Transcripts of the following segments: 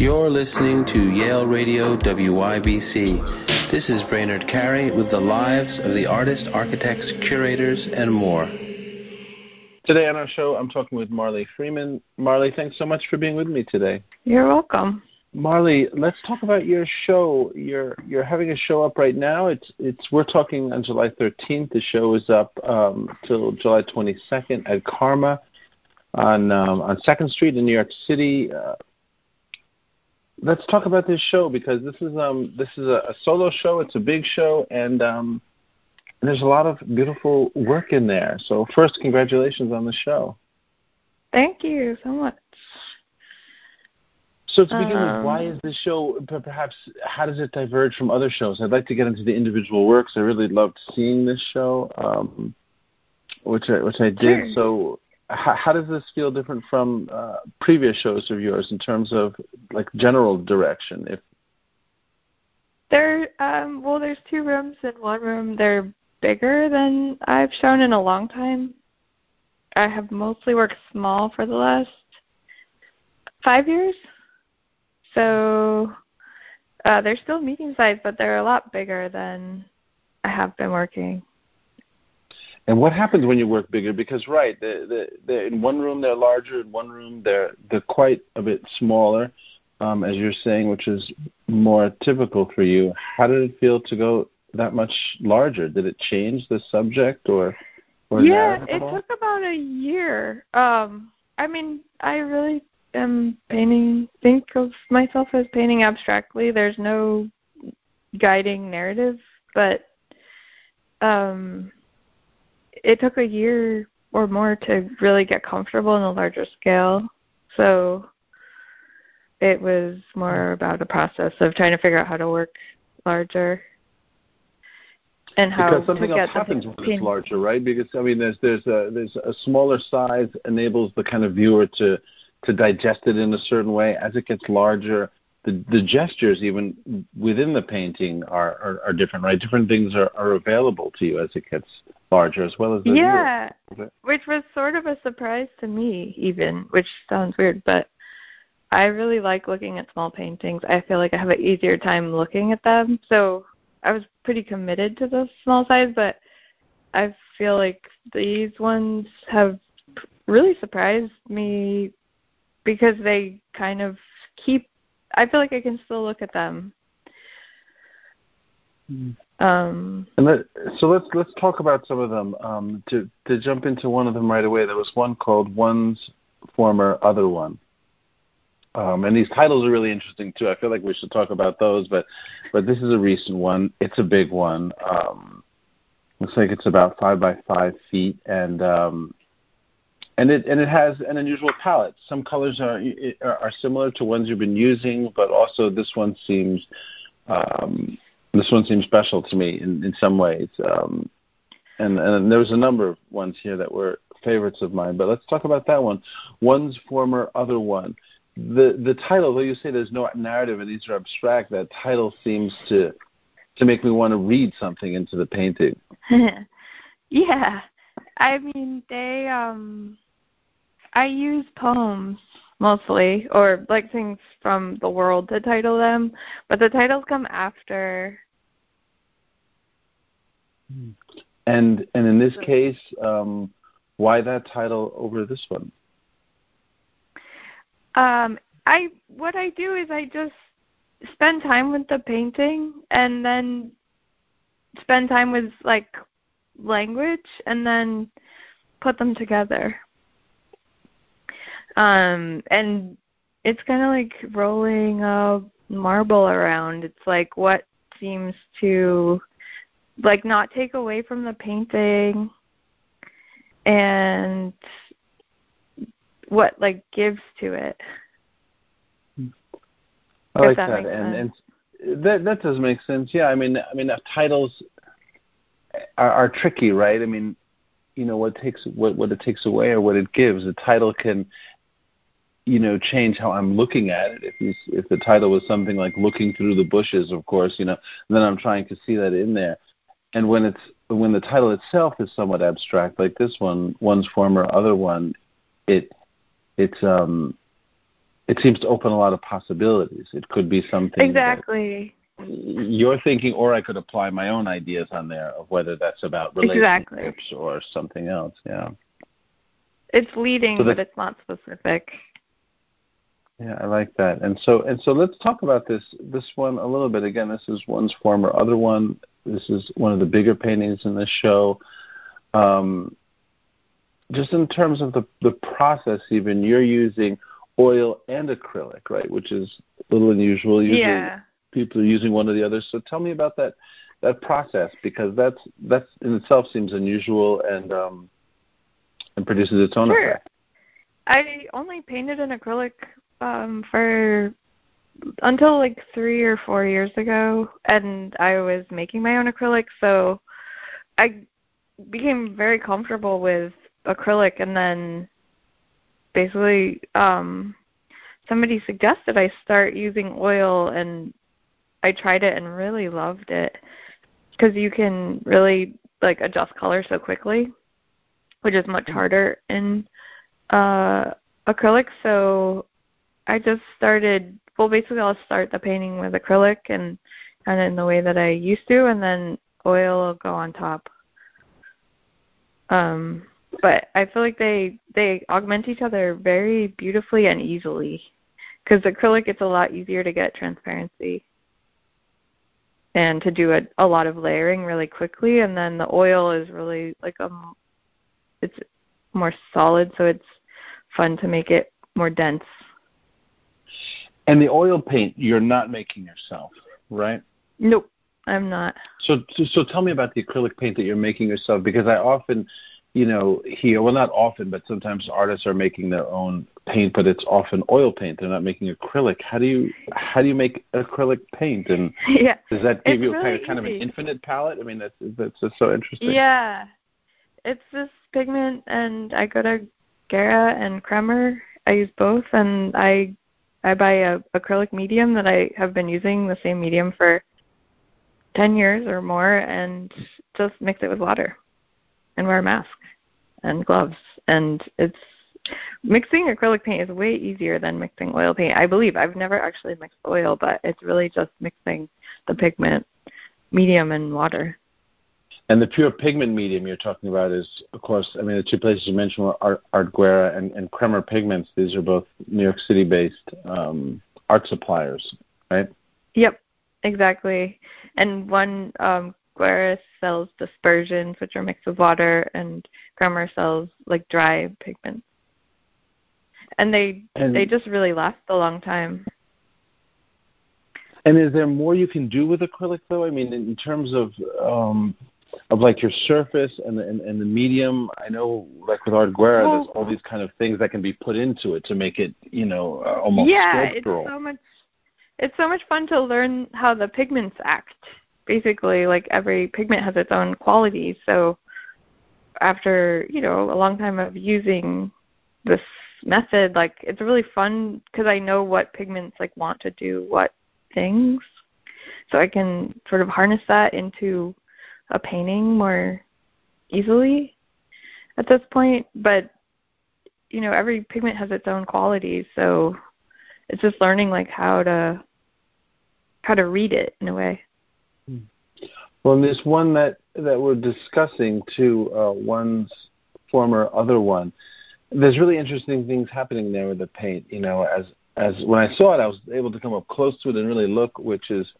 You're listening to Yale Radio WYBC. This is Brainard Carey with the lives of the artists, architects, curators, and more. Today on our show, I'm talking with Marley Freeman. Marley, thanks so much for being with me today. You're welcome. Marley, let's talk about your show. You're you're having a show up right now. It's it's we're talking on July 13th. The show is up um, till July 22nd at Karma on um, on Second Street in New York City. Uh, let's talk about this show because this is um this is a, a solo show. It's a big show, and um, there's a lot of beautiful work in there. So first, congratulations on the show. Thank you so much. So to begin um, with, why is this show? Perhaps how does it diverge from other shows? I'd like to get into the individual works. I really loved seeing this show, um, which I, which I did. Sure. So how, does this feel different from uh, previous shows of yours in terms of like general direction? If there, um, well, there's two rooms in one room. They're bigger than I've shown in a long time. I have mostly worked small for the last five years, so uh, they're still medium sized, but they're a lot bigger than I have been working. And what happens when you work bigger? Because right, the the they're in one room they're larger, in one room they're they're quite a bit smaller, um, as you're saying, which is more typical for you. How did it feel to go that much larger? Did it change the subject or? or yeah, it took about a year. Um, I mean, I really am painting. Think of myself as painting abstractly. There's no guiding narrative, but um it took a year or more to really get comfortable in a larger scale. So it was more about a process of trying to figure out how to work larger and how because something to else happens when it's larger, right? Because I mean, there's there's a there's a smaller size enables the kind of viewer to to digest it in a certain way. As it gets larger, the the gestures even within the painting are are, are different, right? Different things are, are available to you as it gets larger as well as the yeah, which was sort of a surprise to me, even, which sounds weird, but I really like looking at small paintings. I feel like I have an easier time looking at them, so I was pretty committed to the small size, but I feel like these ones have really surprised me because they kind of keep. I feel like I can still look at them. Hmm. Um, and so let's let's talk about some of them. Um, to to jump into one of them right away, there was one called "One's Former Other One," um, and these titles are really interesting too. I feel like we should talk about those, but but this is a recent one. It's a big one. Um, looks like it's about five by five feet, and um, and it and it has an unusual palette. Some colors are are similar to ones you've been using, but also this one seems um, this one seems special to me in, in some ways. Um, and, and there was a number of ones here that were favorites of mine, but let's talk about that one. One's former other one. The the title, though you say there's no narrative and these are abstract, that title seems to to make me want to read something into the painting. yeah. I mean they um I use poems mostly, or like things from the world to title them, but the titles come after. And and in this case, um, why that title over this one? Um, I what I do is I just spend time with the painting and then spend time with like language and then put them together um and it's kind of like rolling a marble around it's like what seems to like not take away from the painting and what like gives to it I like that, that and, and that that does make sense. Yeah, I mean, I mean, titles are, are tricky, right? I mean, you know, what takes what what it takes away or what it gives. A title can you know change how I'm looking at it. If you, if the title was something like "Looking Through the Bushes," of course, you know, then I'm trying to see that in there. And when it's when the title itself is somewhat abstract, like this one, one's former other one, it it's um it seems to open a lot of possibilities. It could be something exactly you're thinking, or I could apply my own ideas on there of whether that's about relationships exactly. or something else. Yeah. It's leading, so but it's not specific. Yeah, I like that. And so and so let's talk about this this one a little bit. Again, this is one's former other one. This is one of the bigger paintings in this show. Um, just in terms of the the process, even you're using oil and acrylic, right? Which is a little unusual. Usually, yeah. people are using one or the other. So tell me about that that process because that's that's in itself seems unusual and um, and produces its own sure. effect. I only painted in acrylic um, for until like three or four years ago, and I was making my own acrylic, so I became very comfortable with acrylic, and then basically um, somebody suggested I start using oil, and I tried it and really loved it because you can really like adjust color so quickly, which is much harder in uh, acrylic. So I just started. Well, basically, I'll start the painting with acrylic and kind of in the way that I used to, and then oil will go on top. Um, but I feel like they they augment each other very beautifully and easily. Because acrylic, it's a lot easier to get transparency and to do a, a lot of layering really quickly, and then the oil is really like um, it's more solid, so it's fun to make it more dense and the oil paint you're not making yourself, right? Nope, I'm not. So, so, tell me about the acrylic paint that you're making yourself, because I often, you know, hear well, not often, but sometimes artists are making their own paint, but it's often oil paint. They're not making acrylic. How do you how do you make acrylic paint? And yeah, does that give it's you really kind of, kind of an infinite palette? I mean, that's that's just so interesting. Yeah, it's this pigment, and I go to Guerra and Kremer. I use both, and I I buy a acrylic medium that I have been using the same medium for 10 years or more and just mix it with water and wear a mask and gloves and it's mixing acrylic paint is way easier than mixing oil paint. I believe I've never actually mixed oil, but it's really just mixing the pigment medium and water. And the pure pigment medium you're talking about is, of course, I mean, the two places you mentioned were Art, Art Guerra and, and Kremer Pigments. These are both New York City-based um, art suppliers, right? Yep, exactly. And one um, Guerra sells dispersions, which are mixed with water, and Kremer sells like dry pigments. And they and, they just really last a long time. And is there more you can do with acrylic, though? I mean, in terms of um, of like your surface and the, and, and the medium. I know, like with Art Guerra, well, there's all these kind of things that can be put into it to make it, you know, uh, almost yeah, sculptural. it's so much. It's so much fun to learn how the pigments act. Basically, like every pigment has its own qualities. So, after you know a long time of using this method, like it's really fun because I know what pigments like want to do what things. So I can sort of harness that into a painting more easily at this point, but you know, every pigment has its own qualities, so it's just learning like how to how to read it in a way. Well, and there's one that that we're discussing too. Uh, one's former other one. There's really interesting things happening there with the paint. You know, as as when I saw it, I was able to come up close to it and really look, which is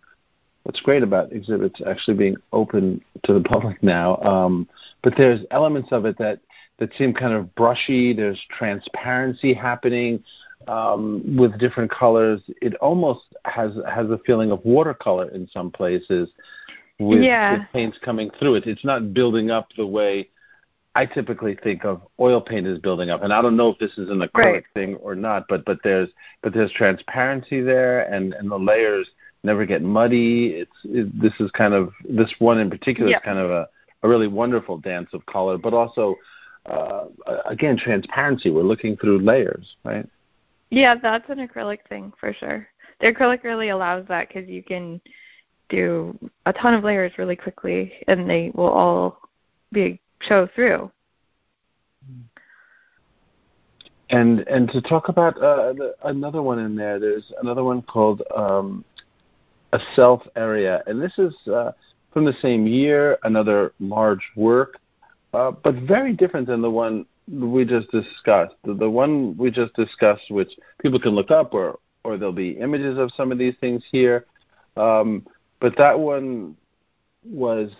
what's great about exhibits actually being open to the public now. Um, but there's elements of it that that seem kind of brushy. There's transparency happening um, with different colors. It almost has has a feeling of watercolor in some places, with, yeah. with paints coming through it. It's not building up the way I typically think of oil paint as building up, and I don't know if this is an acrylic right. thing or not, but but there's but there's transparency there, and and the layers never get muddy. It's it, this is kind of this one in particular yep. is kind of a, a really wonderful dance of color, but also uh, again transparency. We're looking through layers, right? Yeah, that's an acrylic thing for sure. The acrylic really allows that because you can do a ton of layers really quickly, and they will all be show through. and and to talk about uh, another one in there, there's another one called um, a self area, and this is uh, from the same year, another large work, uh, but very different than the one we just discussed. The, the one we just discussed, which people can look up, or or there'll be images of some of these things here. Um, but that one was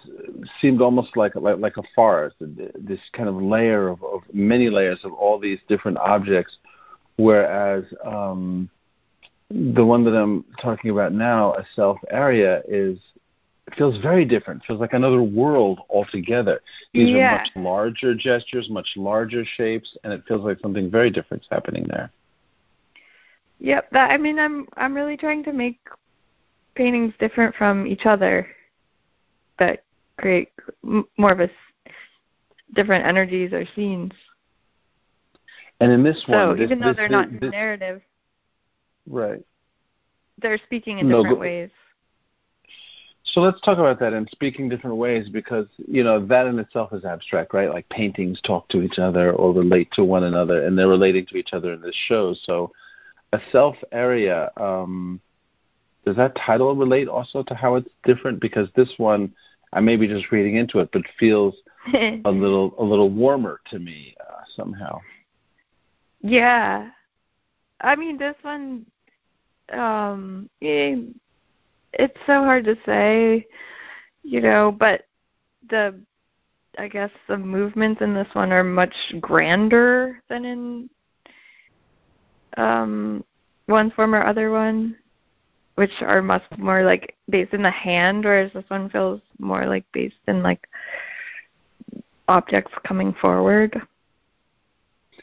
seemed almost like like, like a forest, this kind of layer of, of many layers of all these different objects. Whereas um, the one that I'm talking about now, a self area, is feels very different. Feels like another world altogether. These yeah. are much larger gestures, much larger shapes, and it feels like something very different is happening there. Yep, that I mean I'm I'm really trying to make paintings different from each other that create more of a different energies or scenes. And in this one, so this, even though this, they're this, not narrative, right? They're speaking in different no, ways. So let's talk about that and speaking different ways because you know that in itself is abstract, right? Like paintings talk to each other or relate to one another, and they're relating to each other in this show. So a self area. Um, does that title relate also to how it's different? Because this one, I may be just reading into it, but feels a little a little warmer to me uh, somehow. Yeah, I mean this one. Um, it's so hard to say, you know, but the I guess the movements in this one are much grander than in um one form or other one, which are much more like based in the hand, whereas this one feels more like based in like objects coming forward.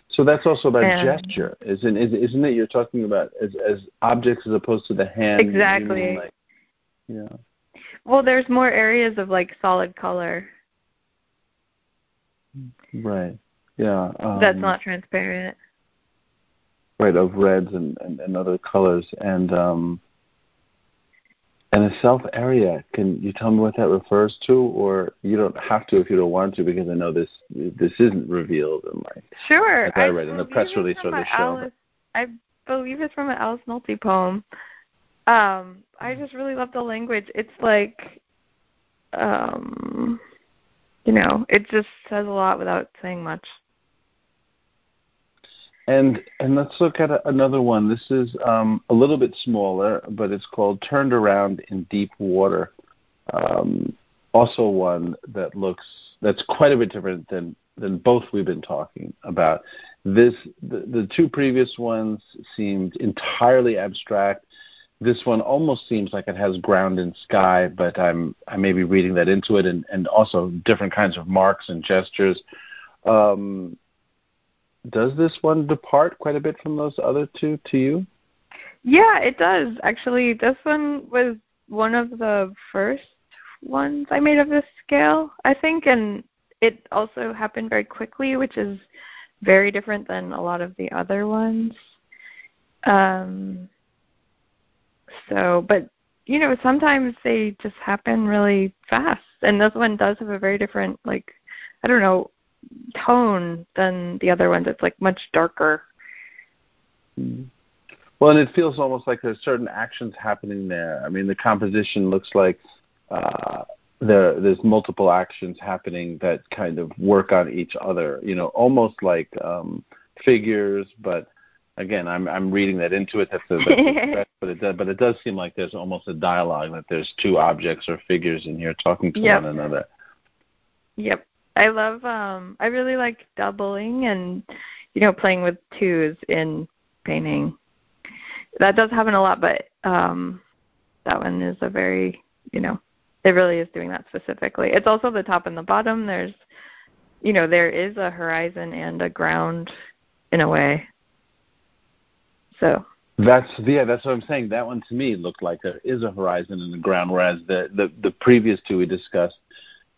So that's also about and, gesture, isn't isn't it? You're talking about as as objects as opposed to the hand. Exactly. Like, yeah. Well, there's more areas of like solid color. Right. Yeah. Um, that's not transparent. Right, of reds and, and, and other colors. And um, and a self area, can you tell me what that refers to, or you don't have to if you don't want to, because I know this this isn't revealed in my. Sure. I, I read in the press release for the show. Alice, I believe it's from an Alice Notley poem. Um, I just really love the language. It's like, um, you know, it just says a lot without saying much. And and let's look at another one. This is um, a little bit smaller, but it's called "Turned Around in Deep Water." Um, also, one that looks that's quite a bit different than than both we've been talking about. This the, the two previous ones seemed entirely abstract this one almost seems like it has ground and sky, but I'm I may be reading that into it, and, and also different kinds of marks and gestures. Um, does this one depart quite a bit from those other two to you? Yeah, it does. Actually, this one was one of the first ones I made of this scale, I think, and it also happened very quickly, which is very different than a lot of the other ones. Um, so, but you know, sometimes they just happen really fast, and this one does have a very different, like, I don't know, tone than the other ones. It's like much darker. Mm-hmm. Well, and it feels almost like there's certain actions happening there. I mean, the composition looks like uh, there there's multiple actions happening that kind of work on each other. You know, almost like um, figures, but again, I'm I'm reading that into it. That's, a, that's but it does, but it does seem like there's almost a dialogue that there's two objects or figures in here talking to yep. one another. Yep, I love. um I really like doubling and you know playing with twos in painting. That does happen a lot, but um that one is a very you know it really is doing that specifically. It's also the top and the bottom. There's you know there is a horizon and a ground in a way so that's yeah, that's what I'm saying. That one to me looked like there is a horizon in the ground, whereas the the, the previous two we discussed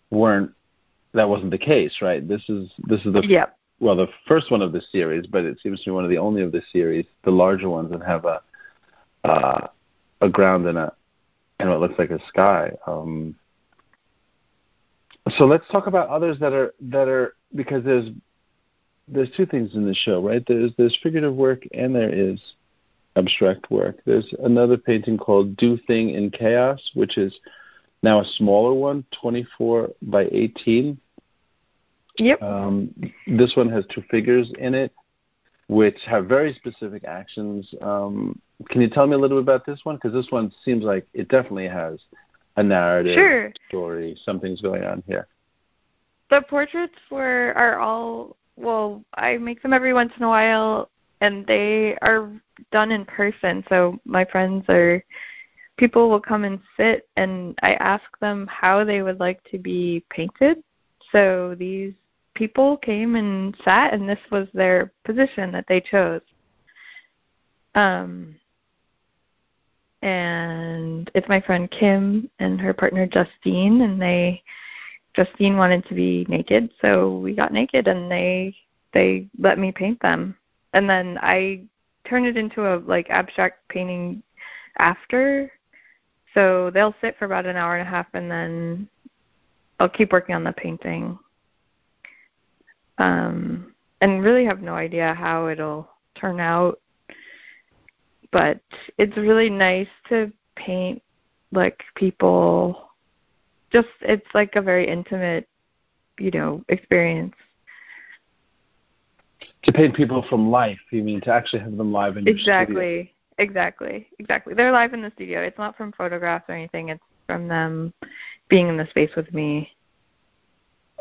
weren't. That wasn't the case, right? This is this is the yep. well the first one of the series, but it seems to be one of the only of the series, the larger ones that have a uh, a ground and a and what looks like a sky. Um, so let's talk about others that are that are because there's there's two things in the show, right? There's there's figurative work and there is abstract work. There's another painting called Do Thing in Chaos, which is now a smaller one, 24 by 18. Yep. Um, this one has two figures in it, which have very specific actions. Um, can you tell me a little bit about this one? Because this one seems like it definitely has a narrative, sure. story. Something's going on here. The portraits were are all well. I make them every once in a while, and they are done in person. So my friends are people will come and sit, and I ask them how they would like to be painted. So these people came and sat, and this was their position that they chose. Um, and it's my friend Kim and her partner Justine, and they Justine wanted to be naked, so we got naked, and they they let me paint them, and then I turned it into a like abstract painting after. So they'll sit for about an hour and a half, and then I'll keep working on the painting. Um, and really have no idea how it'll turn out but it's really nice to paint like people just it's like a very intimate you know experience to paint people from life you mean to actually have them live in your exactly. Exactly exactly they're live in the studio it's not from photographs or anything it's from them being in the space with me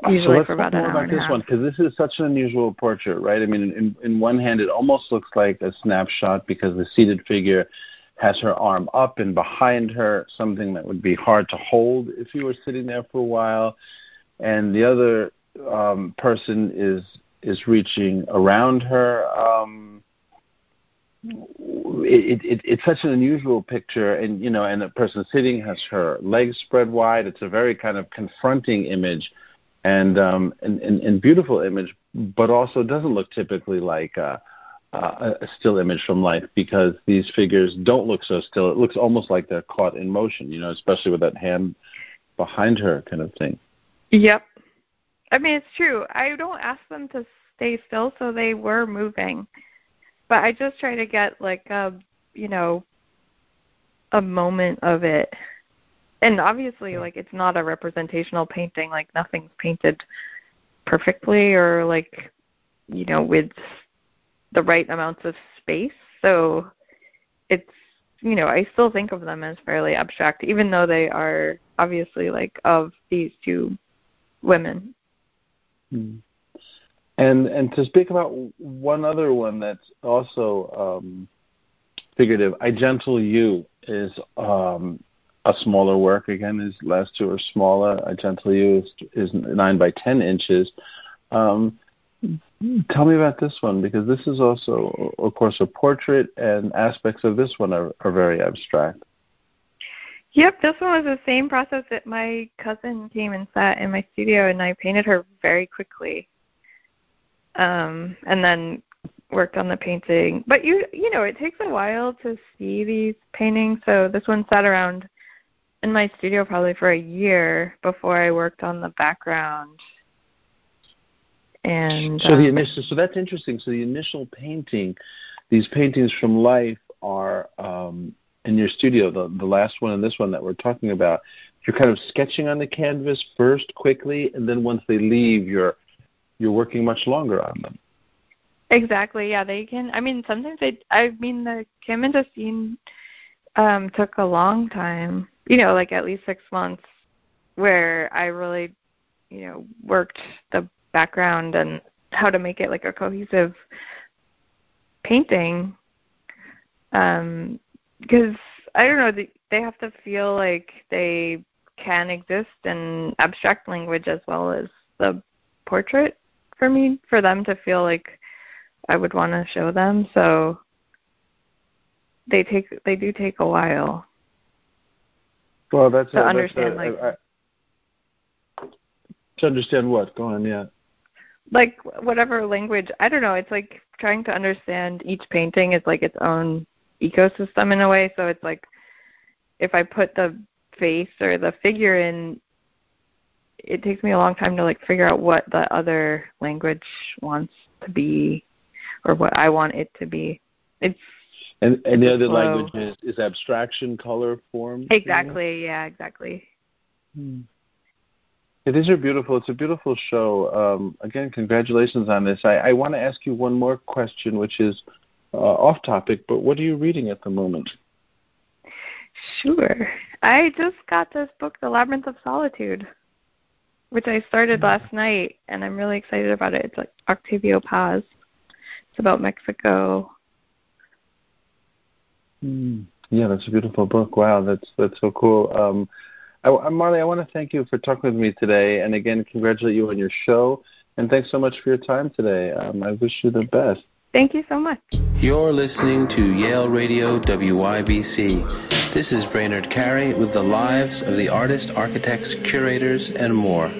usually so let's for about talk an more hour about and a this one because this is such an unusual portrait, right? I mean, in, in one hand, it almost looks like a snapshot because the seated figure has her arm up and behind her, something that would be hard to hold if you were sitting there for a while, and the other um, person is is reaching around her. Um, it, it, it's such an unusual picture, and you know, and the person sitting has her legs spread wide. It's a very kind of confronting image and um, and, and, and beautiful image, but also doesn't look typically like a, a, a still image from life because these figures don't look so still. It looks almost like they're caught in motion, you know, especially with that hand behind her kind of thing. Yep. I mean, it's true. I don't ask them to stay still, so they were moving. But I just try to get like a, you know, a moment of it. And obviously like it's not a representational painting. Like nothing's painted perfectly or like you know with the right amounts of space. So it's you know i still think of them as fairly abstract even though they are obviously like of these two women. Mm. And and to speak about one other one that's also um figurative i gentle you is um a smaller work. Again, his last two are smaller. I Gentle You is, is nine by ten inches. Um, tell me about this one because this is also, of course, a portrait, and aspects of this one are, are very abstract. Yep, this one was the same process that my cousin came and sat in my studio, and I painted her very quickly. Um, and then worked on the painting. But you you know, it takes a while to see these paintings. So this one sat around in my studio probably for a year before I worked on the background. And so um, the initial, so that's interesting. So the initial painting, these paintings from life are um, in your studio. The the last one and this one that we're talking about, you're kind of sketching on the canvas first quickly, and then once they leave, you're you're working much longer on them. Exactly. Yeah, they can. I mean, sometimes they. I mean, the Kim and Justine um, took a long time you know, like at least six months where I really, you know, worked the background and how to make it like a cohesive painting. Um, because I don't know, they have to feel like they can exist in abstract language as well as the portrait for me, for them to feel like I would want to show them. So they take they do take a while. Well, that's to a, understand that's a, like I, to understand what. Go on, yeah. Like whatever language, I don't know. It's like trying to understand each painting is like its own ecosystem in a way. So it's like if I put the face or the figure in, it takes me a long time to like figure out what the other language wants to be or what I want it to be. It's and and the other slow. language is, is abstraction, color, form. exactly, yeah, exactly. Hmm. Yeah, these are beautiful. It's a beautiful show. Um, again, congratulations on this. I, I want to ask you one more question, which is uh, off topic, but what are you reading at the moment? Sure. I just got this book, The Labyrinth of Solitude, which I started last night, and I'm really excited about it. It's like Octavio Paz. It's about Mexico. Mm. Yeah, that's a beautiful book. Wow, that's that's so cool. Um, I, Marley, I want to thank you for talking with me today, and again, congratulate you on your show. And thanks so much for your time today. Um, I wish you the best. Thank you so much. You're listening to Yale Radio WYBC. This is Brainard Carey with the lives of the artists, architects, curators, and more.